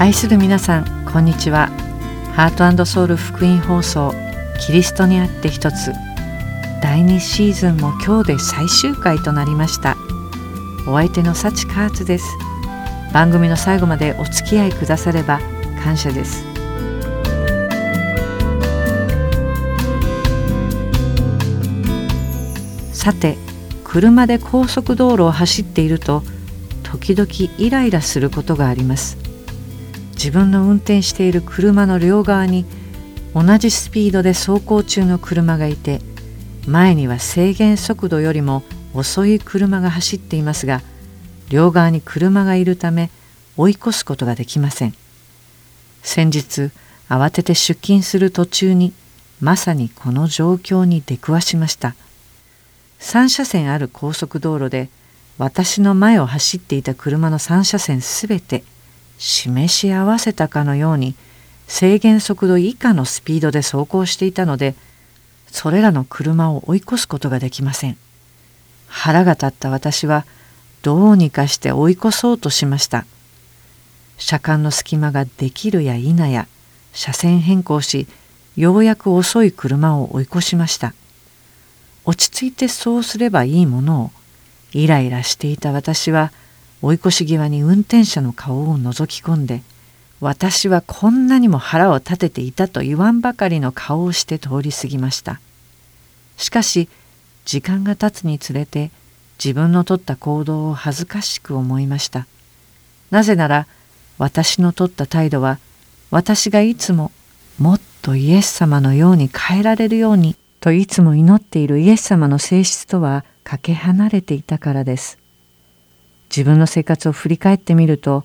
愛する皆さんこんにちは。ハートソウル福音放送キリストにあって一つ第2シーズンも今日で最終回となりました。お相手の幸カーツです。番組の最後までお付き合いくだされば感謝です。さて車で高速道路を走っていると時々イライラすることがあります。自分の運転している車の両側に同じスピードで走行中の車がいて前には制限速度よりも遅い車が走っていますが両側に車がいるため追い越すことができません。先日慌てて出勤する途中にまさにこの状況に出くわしました。3車線ある高速道路で私の前を走っていた車の3車線すべて示し合わせたかのように制限速度以下のスピードで走行していたのでそれらの車を追い越すことができません。腹が立った私はどうにかして追い越そうとしました。車間の隙間ができるや否や車線変更しようやく遅い車を追い越しました。落ち着いてそうすればいいものをイライラしていた私は追い越し際に運転者の顔を覗き込んで私はこんなにも腹を立てていたと言わんばかりの顔をして通り過ぎました。しかし時間が経つにつれて自分のとった行動を恥ずかしく思いました。なぜなら私のとった態度は私がいつももっとイエス様のように変えられるようにといつも祈っているイエス様の性質とはかけ離れていたからです自分の生活を振り返ってみると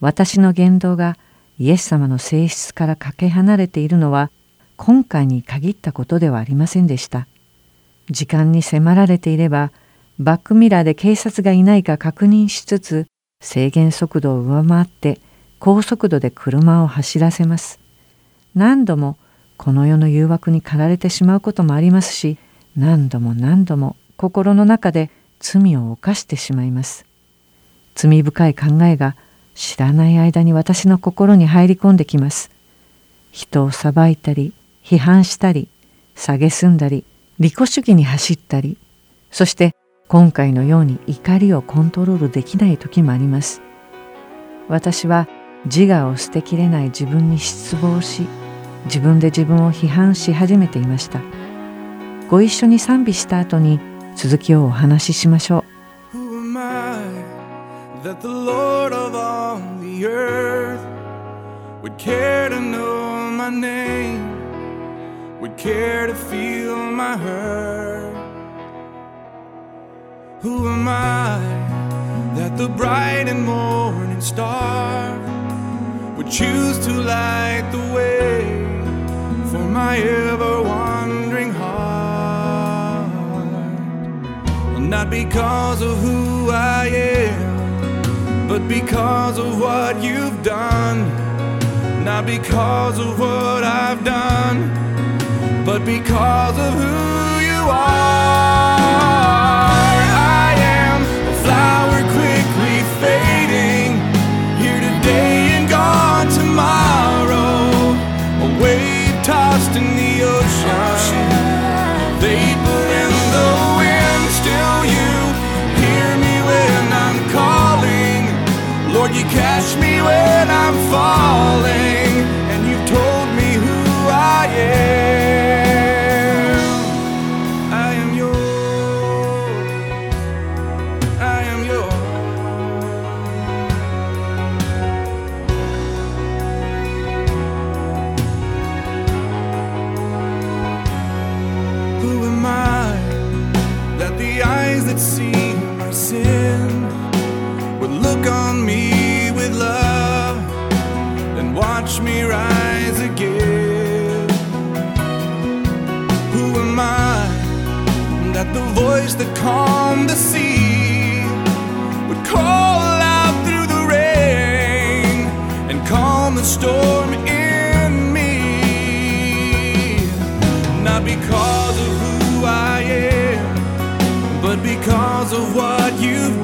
私の言動がイエス様の性質からかけ離れているのは今回に限ったことではありませんでした。時間に迫られていればバックミラーで警察がいないか確認しつつ制限速度を上回って高速度で車を走らせます。何度もこの世の誘惑に駆られてしまうこともありますし何度も何度も心の中で罪を犯してしまいます。罪深い考えが知らない間に私の心に入り込んできます。人を裁いたり批判したり蔑んだり利己主義に走ったりそして今回のように怒りをコントロールできない時もあります。私は自我を捨てきれない自分に失望し自分で自分を批判し始めていました。ご一緒に賛美した後に続きをお話ししましょう Who am I。that the Lord of all the earth would care to know my name, would care to feel my hurt. Who am I that the bright and morning star would choose to light the way for my ever wandering heart? Not because of who I am but because of what you've done. Not because of what I've done, but because of who you are.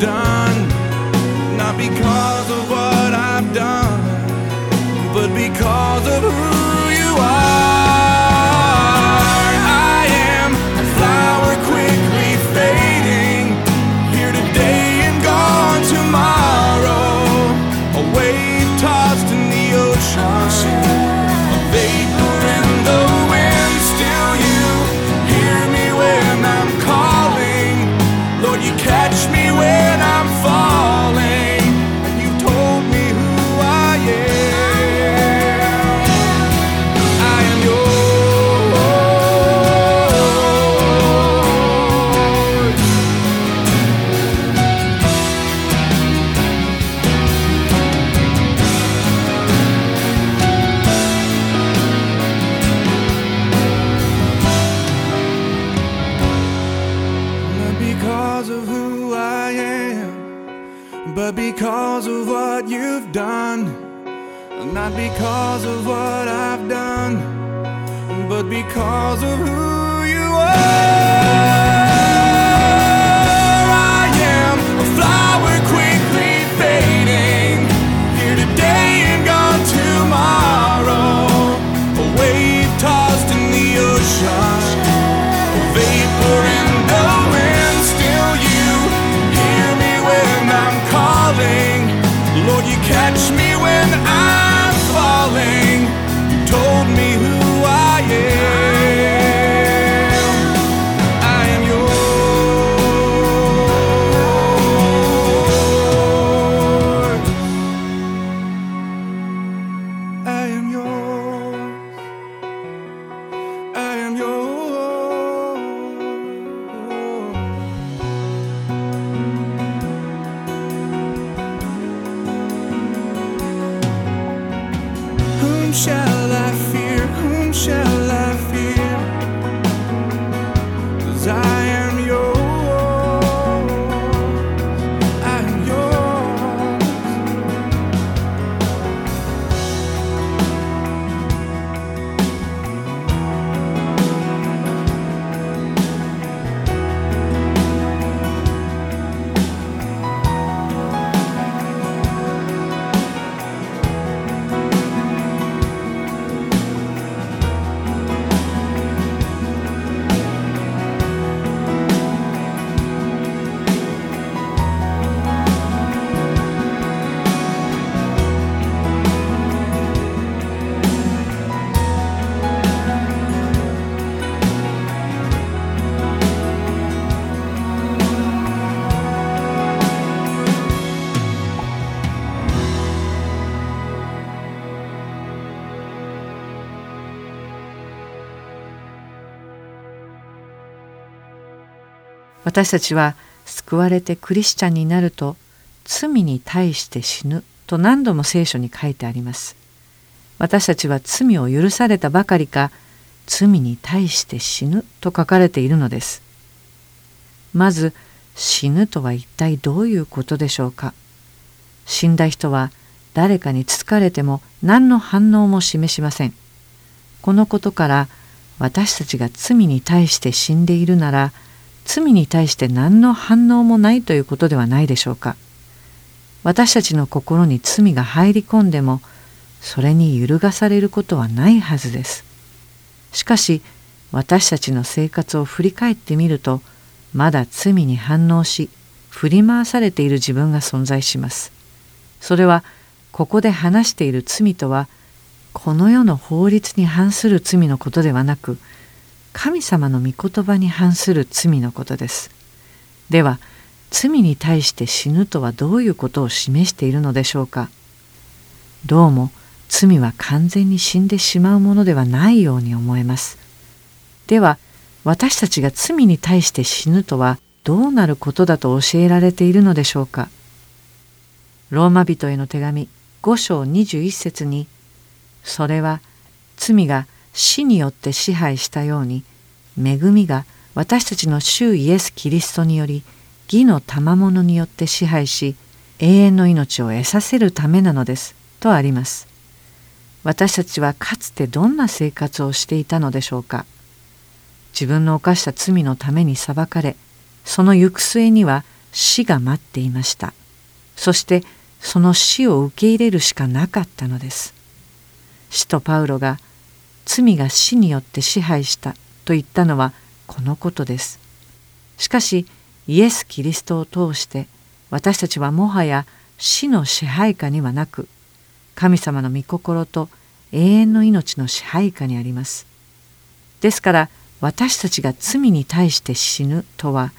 Done. Not because of what I've done, but because of who you are. 私たちは救われてクリスチャンになると罪に対して死ぬと何度も聖書に書いてあります。私たちは罪を許されたばかりか罪に対して死ぬと書かれているのです。まず死ぬとは一体どういうことでしょうか死んだ人は誰かにつつかれても何の反応も示しません。このことから私たちが罪に対して死んでいるなら罪に対して何の反応もないということではないでしょうか。私たちの心に罪が入り込んでもそれに揺るがされることはないはずです。しかし私たちの生活を振り返ってみるとまだ罪に反応し振り回されている自分が存在します。それはここで話している罪とはこの世の法律に反する罪のことではなく神様の御言葉に反する罪のことです。では罪に対して死ぬとはどういうことを示しているのでしょうかどうも罪は完全に死んでしまうものではないように思えます。では私たちが罪に対して死ぬとはどうなることだと教えられているのでしょうかローマ人への手紙5章21節に「それは罪が死によって支配したように恵みが私たちの主イエス・キリストにより義の賜物によって支配し永遠の命を得させるためなのです」とあります。私たちはかつてどんな生活をしていたのでしょうか。自分の犯した罪のために裁かれその行く末には死が待っていました。そしてその死を受け入れるしかなかったのです。使徒パウロが罪が死によって支配したと言ったのはこのことですしかしイエス・キリストを通して私たちはもはや死の支配下にはなく神様の御心と永遠の命の支配下にありますですから私たちが罪に対して死ぬとは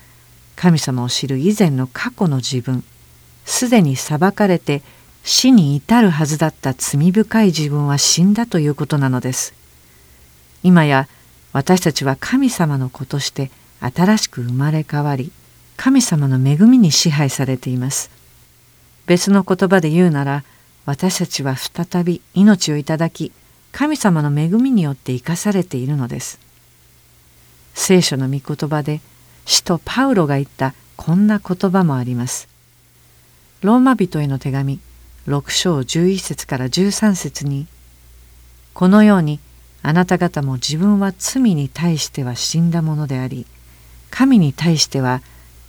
神様を知る以前の過去の自分すでに裁かれて死に至るはずだった罪深い自分は死んだということなのです。今や私たちは神様の子として新しく生まれ変わり神様の恵みに支配されています。別の言葉で言うなら私たちは再び命をいただき神様の恵みによって生かされているのです。聖書の御言葉で使徒パウロが言ったこんな言葉もあります。ローマ人への手紙6章11節から13節に「このようにあなた方も自分は罪に対しては死んだものであり神に対しては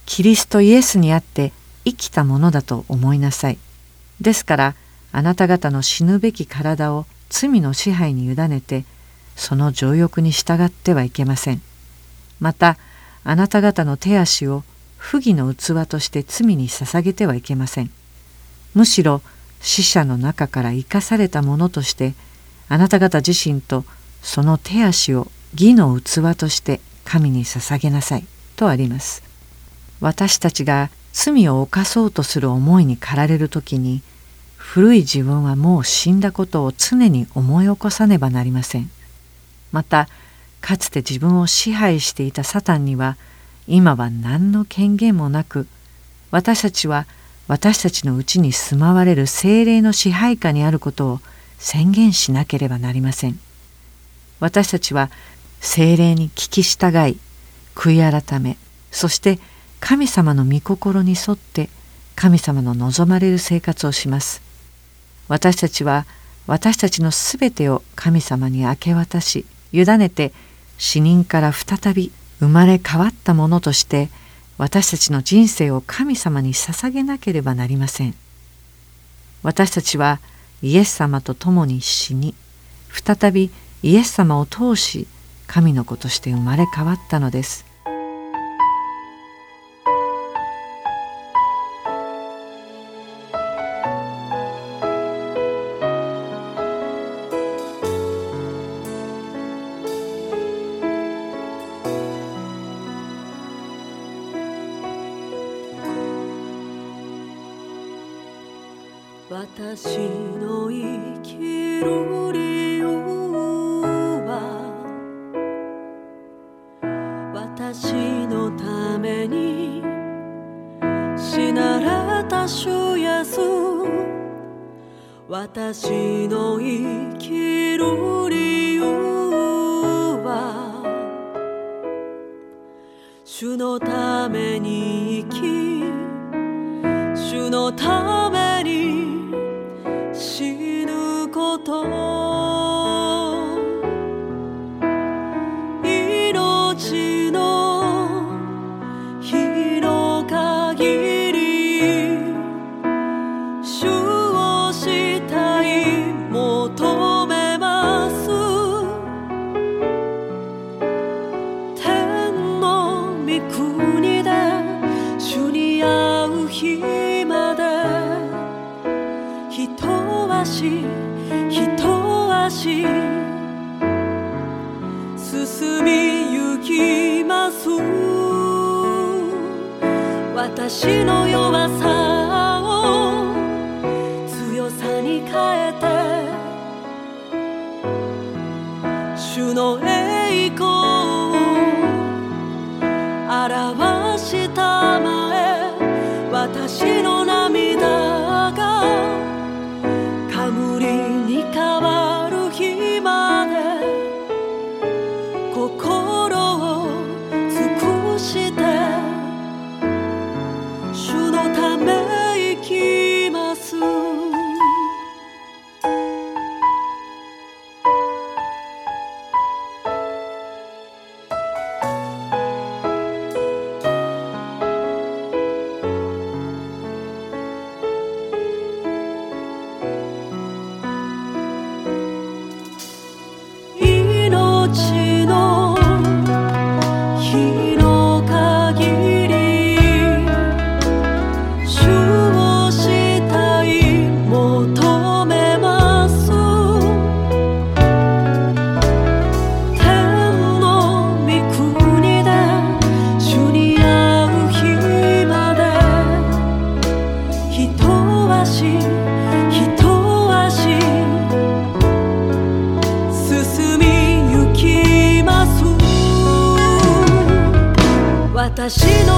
キリストイエスにあって生きたものだと思いなさい。ですからあなた方の死ぬべき体を罪の支配に委ねてその情欲に従ってはいけません。またあなた方の手足を不義の器として罪に捧げてはいけません。むしろ死者の中から生かされたものとしてあなた方自身とその手足を義の器として神に捧げなさいとあります。私たちが罪を犯そうとする思いに駆られる時に古い自分はもう死んだことを常に思い起こさねばなりません。またかつて自分を支配していたサタンには今は何の権限もなく私たちは私たちのうちに住まわれる精霊の支配下にあることを宣言しなければなりません。私たちは精霊に聞き従い悔い改めそして神様の御心に沿って神様の望まれる生活をします。私たちは私たちのすべてを神様に明け渡し委ねて死人から再び生まれ変わったものとして私たちの人生を神様に捧げなければなりません。私たちはイエス様と共に死に再びイエス様を通し神の子として生まれ変わったのです。不起私の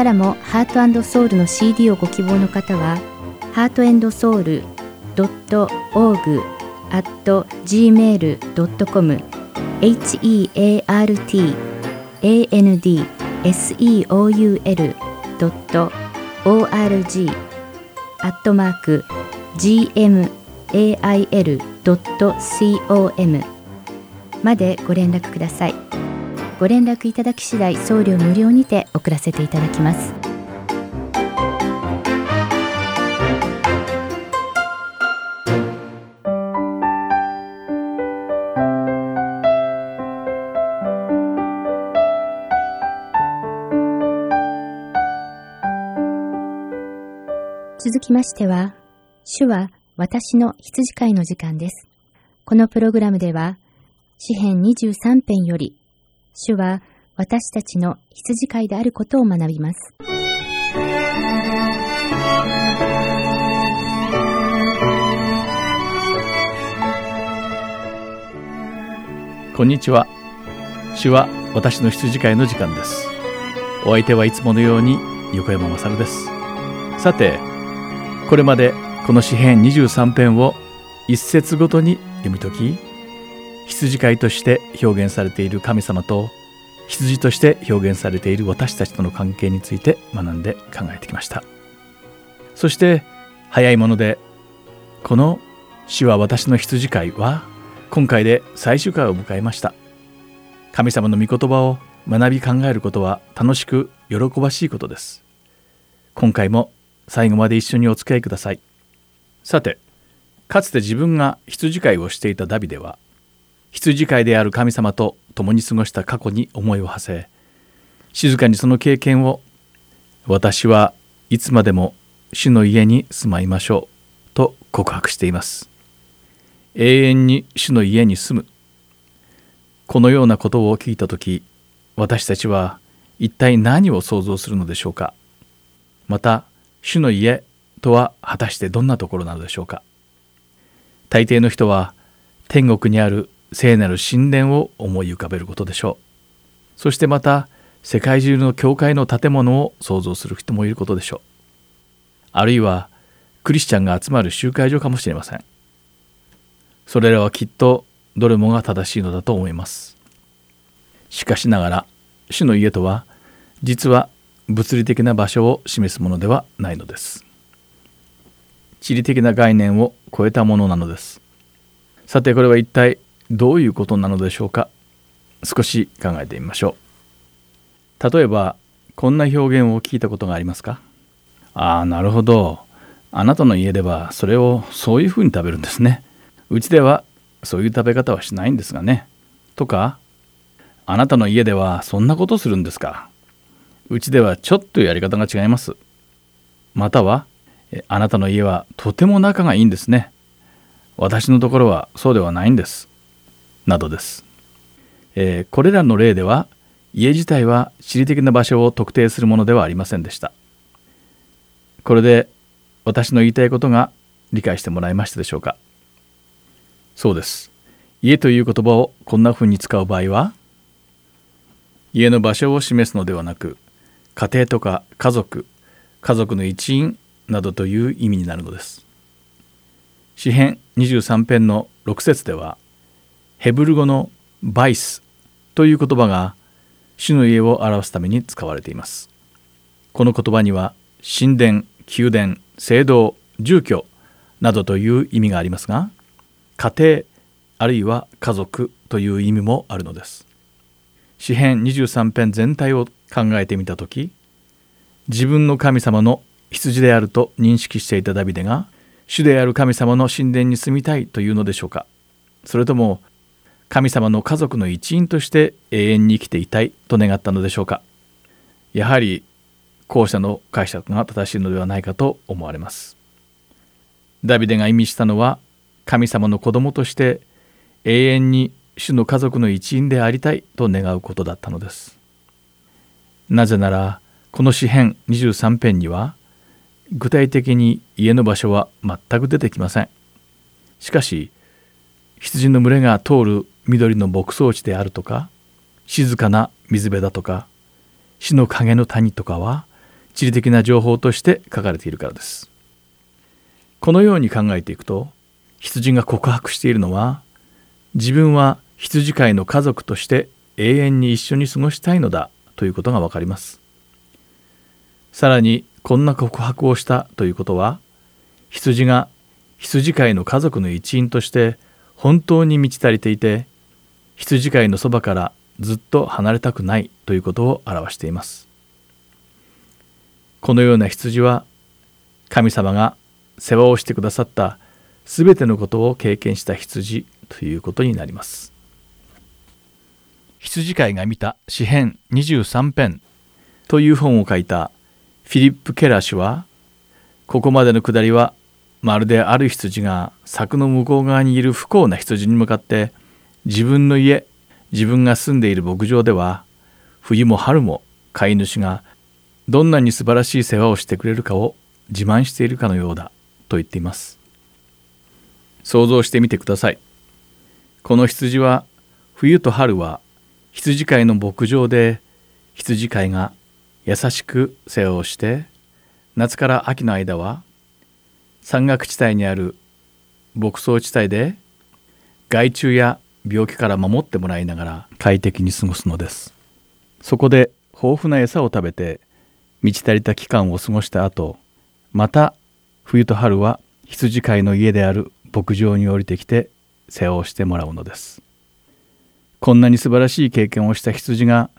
からもハートソウルの CD をご希望の方は、ハートエンドソウル .org at gmail.com heart and seoul org アットマーク gmail.com までご連絡ください。ご連絡いただき次第送料無料にて送らせていただきます。続きましては主は私の羊飼いの時間です。このプログラムでは詩編23編より主は私たちの羊飼いであることを学びます。こんにちは。主は私の羊飼いの時間です。お相手はいつものように横山まさるです。さて、これまでこの詩編23編を一節ごとに読み解き、羊飼いとして表現されている神様と羊として表現されている私たちとの関係について学んで考えてきました。そして早いものでこの「主は私の羊飼い」は今回で最終回を迎えました。神様の御言葉を学び考えることは楽しく喜ばしいことです。今回も最後まで一緒にお付き合いください。さてかつて自分が羊飼いをしていたダビデは羊飼いである神様と共に過ごした過去に思いを馳せ静かにその経験を私はいつまでも主の家に住まいましょうと告白しています。永遠に主の家に住む。このようなことを聞いた時私たちは一体何を想像するのでしょうか。また主の家とは果たしてどんなところなのでしょうか。大抵の人は天国にある聖なる神殿を思い浮かべることでしょう。そしてまた世界中の教会の建物を想像する人もいることでしょう。あるいはクリスチャンが集まる集会所かもしれません。それらはきっとどれもが正しいのだと思います。しかしながら主の家とは実は物理的な場所を示すものではないのです。地理的な概念を超えたものなのです。さてこれは一体どういうことなのでしょうか？少し考えてみましょう。例えばこんな表現を聞いたことがありますか？ああなるほど。あなたの家ではそれをそういうふうに食べるんですね。うちではそういう食べ方はしないんですがね。とかあなたの家ではそんなことするんですか？うちではちょっとやり方が違います。またはあなたの家はとても仲がいいんですね。私のところはそうではないんです。などです。えーこれらの例では家自体は地理的な場所を特定するものではありませんでした。これで私の言いたいことが理解してもらえましたでしょうか。そうです。家という言葉をこんな風に使う場合は家の場所を示すのではなく家庭とか家族家族の一員などという意味になるのです。詩編23編の6節ではヘブル語のバイスという言葉が主の家を表すために使われています。この言葉には神殿宮殿聖堂住居などという意味がありますが家庭あるいは家族という意味もあるのです。詩編23編全体を考えてみた時自分の神様の羊であると認識していたダビデが主である神様の神殿に住みたいというのでしょうか。それとも神様の家族の一員として永遠に生きていたいと願ったのでしょうか？やはり後者の解釈が正しいのではないかと思われます。ダビデが意味したのは神様の子供として永遠に主の家族の一員でありたいと願うことだったのです。なぜならこの詩編23編には具体的に家の場所は全く出てきません。しかし羊の群れが通る緑の牧草地であるとか静かな水辺だとか死の影の谷とかは地理的な情報として書かれているからです。このように考えていくと羊が告白しているのは自分は羊飼いの家族として永遠に一緒に過ごしたいのだということがわかります。さらにこんな告白をしたということは羊が羊飼いの家族の一員として本当に満ち足りていて羊飼いのそばからずっと離れたくないということを表しています。このような羊は神様が世話をしてくださったすべてのことを経験した羊ということになります。羊飼いが見た詩編23編という本を書いたフィリップ・ケラー氏はここまでのくだりはまるである羊が柵の向こう側にいる不幸な羊に向かって自分の家自分が住んでいる牧場では冬も春も飼い主がどんなに素晴らしい世話をしてくれるかを自慢しているかのようだと言っています。想像してみてください。この羊は冬と春は羊飼いの牧場で羊飼いが優しく世話をして夏から秋の間は山岳地帯にある牧草地帯で害虫や病気から守ってもらいながら快適に過ごすのです。そこで豊富な餌を食べて満ち足りた期間を過ごした後また冬と春は羊飼いの家である牧場に降りてきて世話をしてもらうのです。こんなに素晴らしい経験をした羊が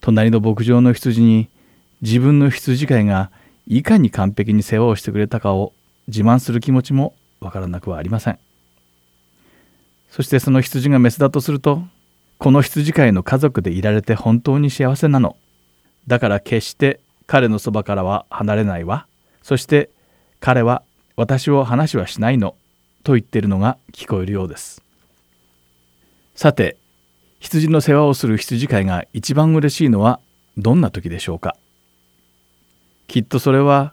隣の牧場の羊に自分の羊飼いがいかに完璧に世話をしてくれたかを自慢する気持ちもわからなくはありません。そしてその羊がメスだとするとこの羊飼いの家族でいられて本当に幸せなの。だから決して彼のそばからは離れないわ。そして彼は私を話はしないの。と言っているのが聞こえるようです。さて羊の世話をする羊飼いが一番嬉しいのはどんな時でしょうか。きっとそれは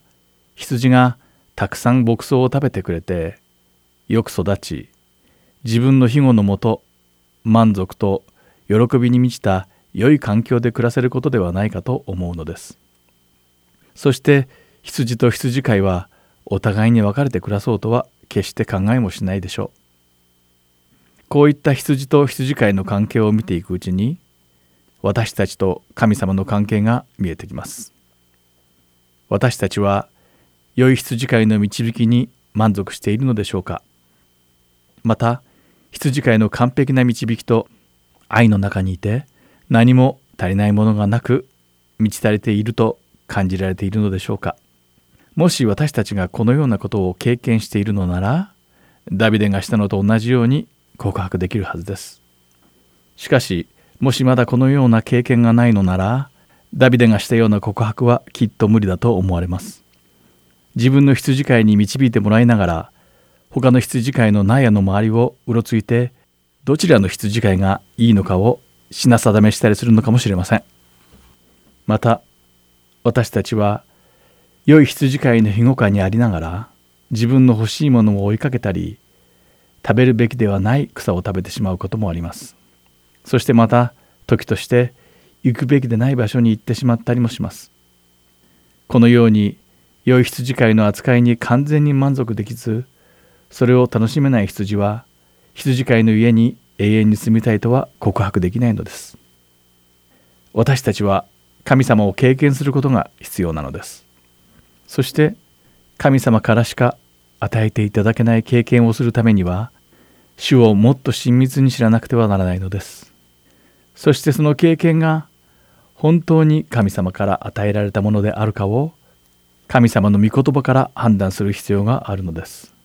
羊がたくさん牧草を食べてくれてよく育ち自分の庇護のもと満足と喜びに満ちた良い環境で暮らせることではないかと思うのです。そして羊と羊飼いはお互いに別れて暮らそうとは決して考えもしないでしょう。こういった羊と羊飼いの関係を見ていくうちに私たちと神様の関係が見えてきます。私たちは良い羊飼いの導きに満足しているのでしょうか。また羊飼いの完璧な導きと愛の中にいて何も足りないものがなく満ち足りていると感じられているのでしょうか。もし私たちがこのようなことを経験しているのならダビデがしたのと同じように告白できるはずです。しかしもしまだこのような経験がないのならダビデがしたような告白はきっと無理だと思われます。自分の羊飼いに導いてもらいながら他の羊飼いの納屋の周りをうろついてどちらの羊飼いがいいのかを品定めしたりするのかもしれません。また私たちは良い羊飼いの庇護下にありながら自分の欲しいものを追いかけたり食べるべきではない草を食べてしまうこともあります。そしてまた時として行くべきでない場所に行ってしまったりもします。このように良い羊飼いの扱いに完全に満足できずそれを楽しめない羊は羊飼いの家に永遠に住みたいとは告白できないのです。私たちは神様を経験することが必要なのです。そして神様からしか与えていただけない経験をするためには主をもっと親密に知らなくてはならないのです。そしてその経験が本当に神様から与えられたものであるかを神様の御言葉から判断する必要があるのです。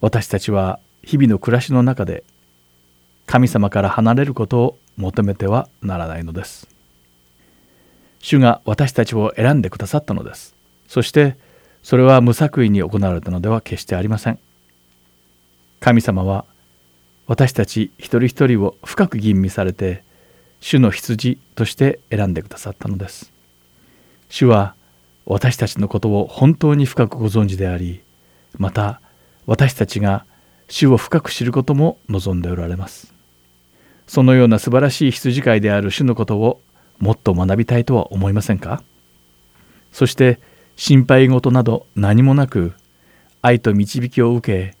私たちは日々の暮らしの中で神様から離れることを求めてはならないのです。主が私たちを選んでくださったのです。そしてそれは無作為に行われたのでは決してありません。神様は私たち一人一人を深く吟味されて主の羊として選んでくださったのです。主は私たちのことを本当に深くご存知でありまた私たちが主を深く知ることも望んでおられます。そのような素晴らしい羊飼いである主のことをもっと学びたいとは思いませんか？そして心配事など何もなく愛と導きを受け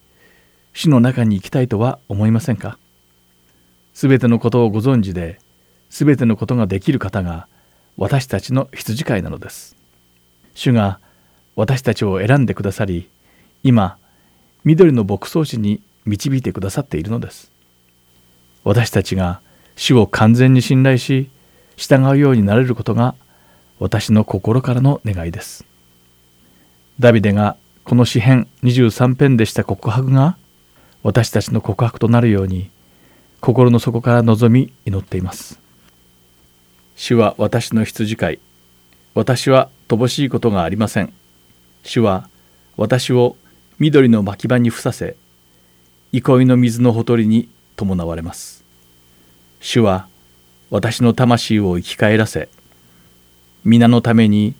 死の中に行きたいとは思いませんか？すべてのことをご存知で、すべてのことができる方が私たちの羊飼いなのです。主が私たちを選んでくださり、今、緑の牧草地に導いてくださっているのです。私たちが主を完全に信頼し、従うようになれることが私の心からの願いです。ダビデがこの詩編23編でした告白が私たちの告白となるように心の底から望み祈っています主は私の羊飼い私は乏しいことがありません主は私を緑の牧場にふさせ憩いの水のほとりに伴われます。主は私の魂を生き返らせ皆のために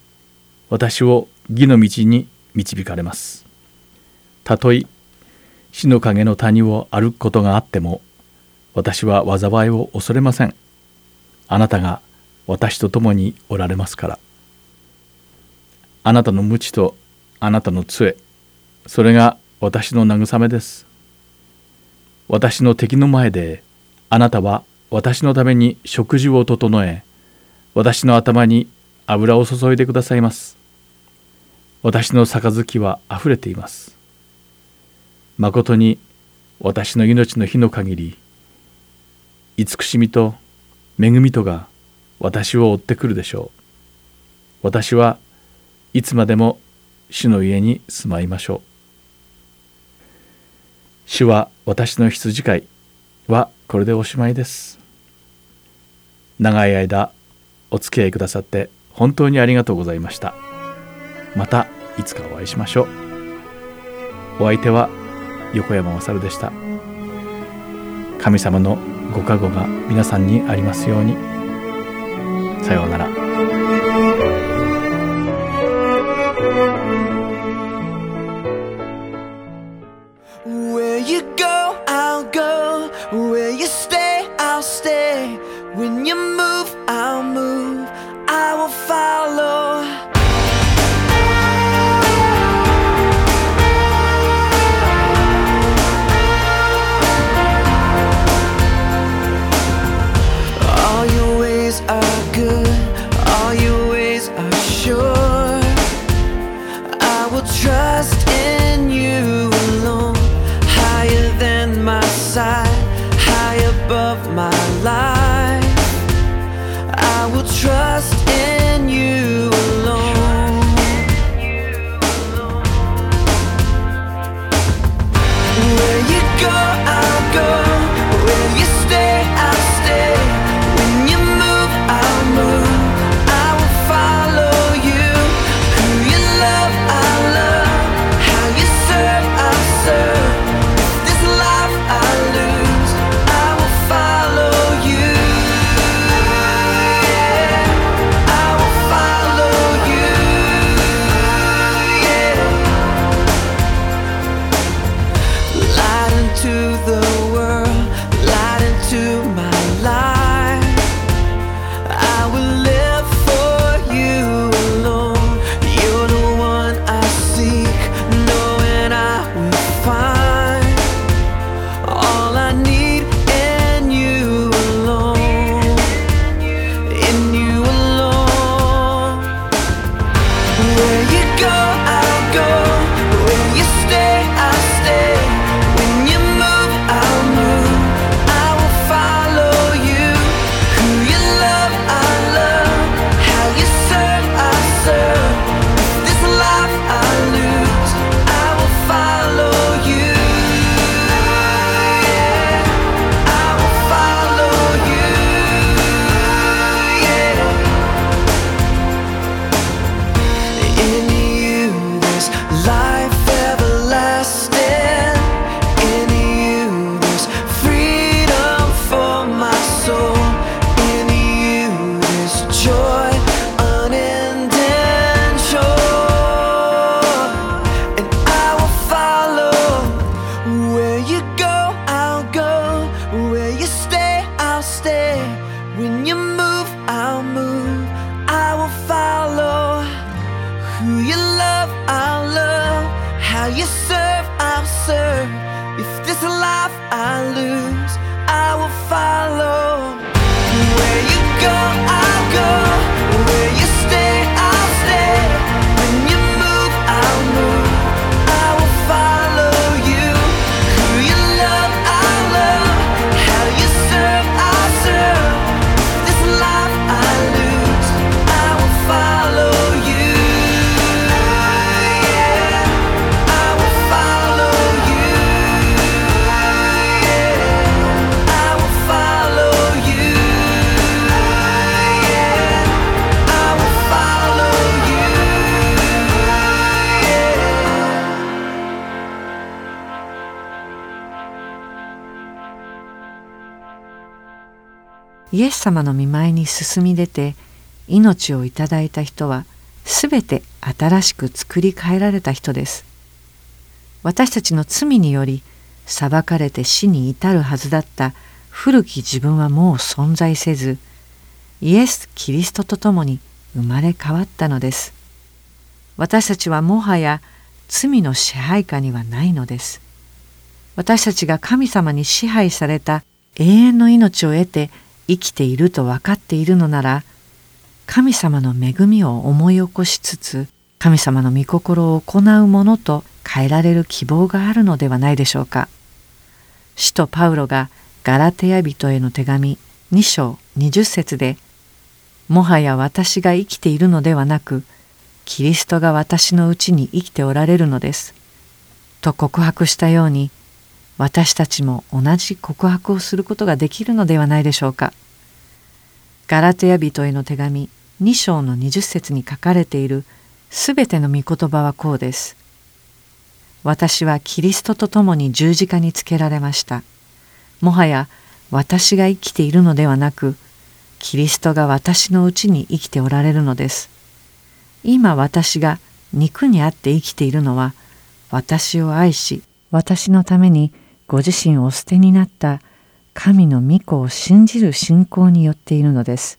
私を義の道に導かれます。たとえ死の影の谷を歩くことがあっても私は災いを恐れません。あなたが私と共におられますから。あなたの無知とあなたの杖それが私の慰めです。私の敵の前であなたは私のために食事を整え私の頭に油を注いでくださいます。私の杯はあふれています。誠に私の命の日の限り慈しみと恵みとが私を追ってくるでしょう。私はいつまでも主の家に住まいましょう。主は私の羊飼いはこれでおしまいです。長い間お付き合いくださって本当にありがとうございました。またいつかお会いしましょう。お相手は横山勝でした。神様のご加護が皆さんにありますように。さようなら。Will trust in イエス様の見舞いに進み出て命をいただいた人はすべて新しく作り変えられた人です。私たちの罪により裁かれて死に至るはずだった古き自分はもう存在せずイエス・キリストと共に生まれ変わったのです。私たちはもはや罪の支配下にはないのです。私たちが神様に支配された永遠の命を得て生きていると分かっているのなら神様の恵みを思い起こしつつ神様の御心を行うものと変えられる希望があるのではないでしょうか。使徒パウロがガラテヤ人への手紙2章20節でもはや私が生きているのではなくキリストが私のうちに生きておられるのです。と告白したように私たちも同じ告白をすることができるのではないでしょうか。ガラテヤ人への手紙2章の20節に書かれているすべての御言葉はこうです。私はキリストと共に十字架につけられました。もはや私が生きているのではなく、キリストが私のうちに生きておられるのです。今私が肉にあって生きているのは、私を愛し、私のためにご自身を捨てになった神の御子を信じる信仰によっているのです。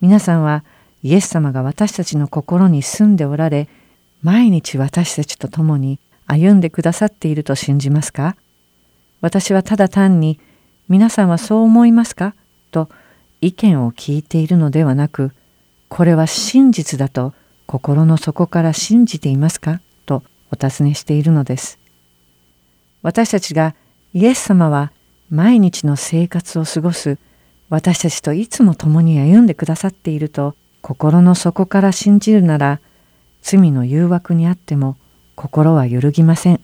皆さんはイエス様が私たちの心に住んでおられ、毎日私たちと共に歩んでくださっていると信じますか？私はただ単に皆さんはそう思いますか？と意見を聞いているのではなく、これは真実だと心の底から信じていますか？とお尋ねしているのです。私たちがイエス様は毎日の生活を過ごす私たちといつも共に歩んでくださっていると心の底から信じるなら罪の誘惑にあっても心は揺るぎません。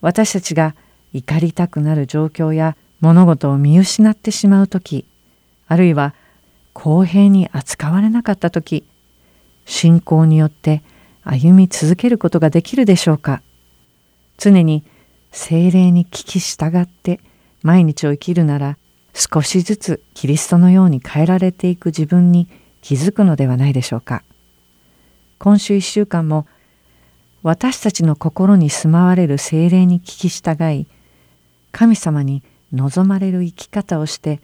私たちが怒りたくなる状況や物事を見失ってしまう時あるいは公平に扱われなかった時信仰によって歩み続けることができるでしょうか常に精霊に聞き従って毎日を生きるなら少しずつキリストのように変えられていく自分に気づくのではないでしょうか。今週一週間も私たちの心に住まわれる精霊に聞き従い神様に望まれる生き方をして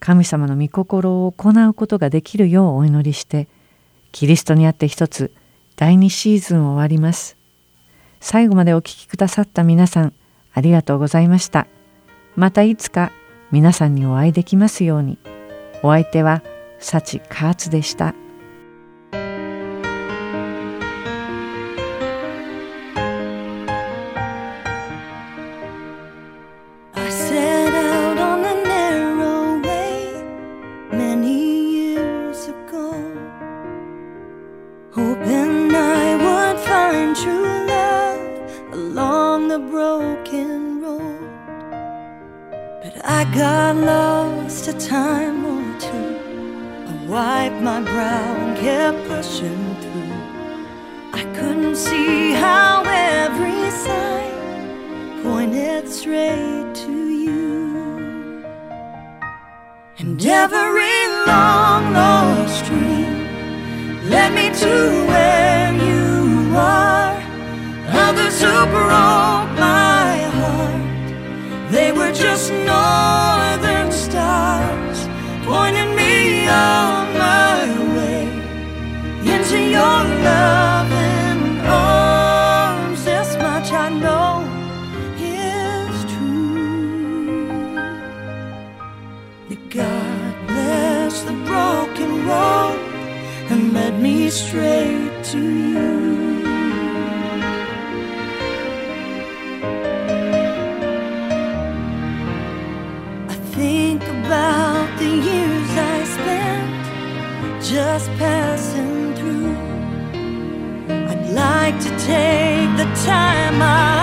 神様の御心を行うことができるようお祈りしてキリストにあって一つ第二シーズンを終わります。最後までお聴きくださった皆さんありがとうございました。またいつか皆さんにお会いできますようにお相手は幸カーツでした。hoping I would find you. I got lost a time or two. I wiped my brow and kept pushing through. I couldn't see how every sign pointed straight to you. And every long lost dream led me to where you are. Other super just northern stars pointing me on my way into your loving arms. This much I know is true. That God bless the broken road and led me straight to you. just passing through. I'd like to take the time I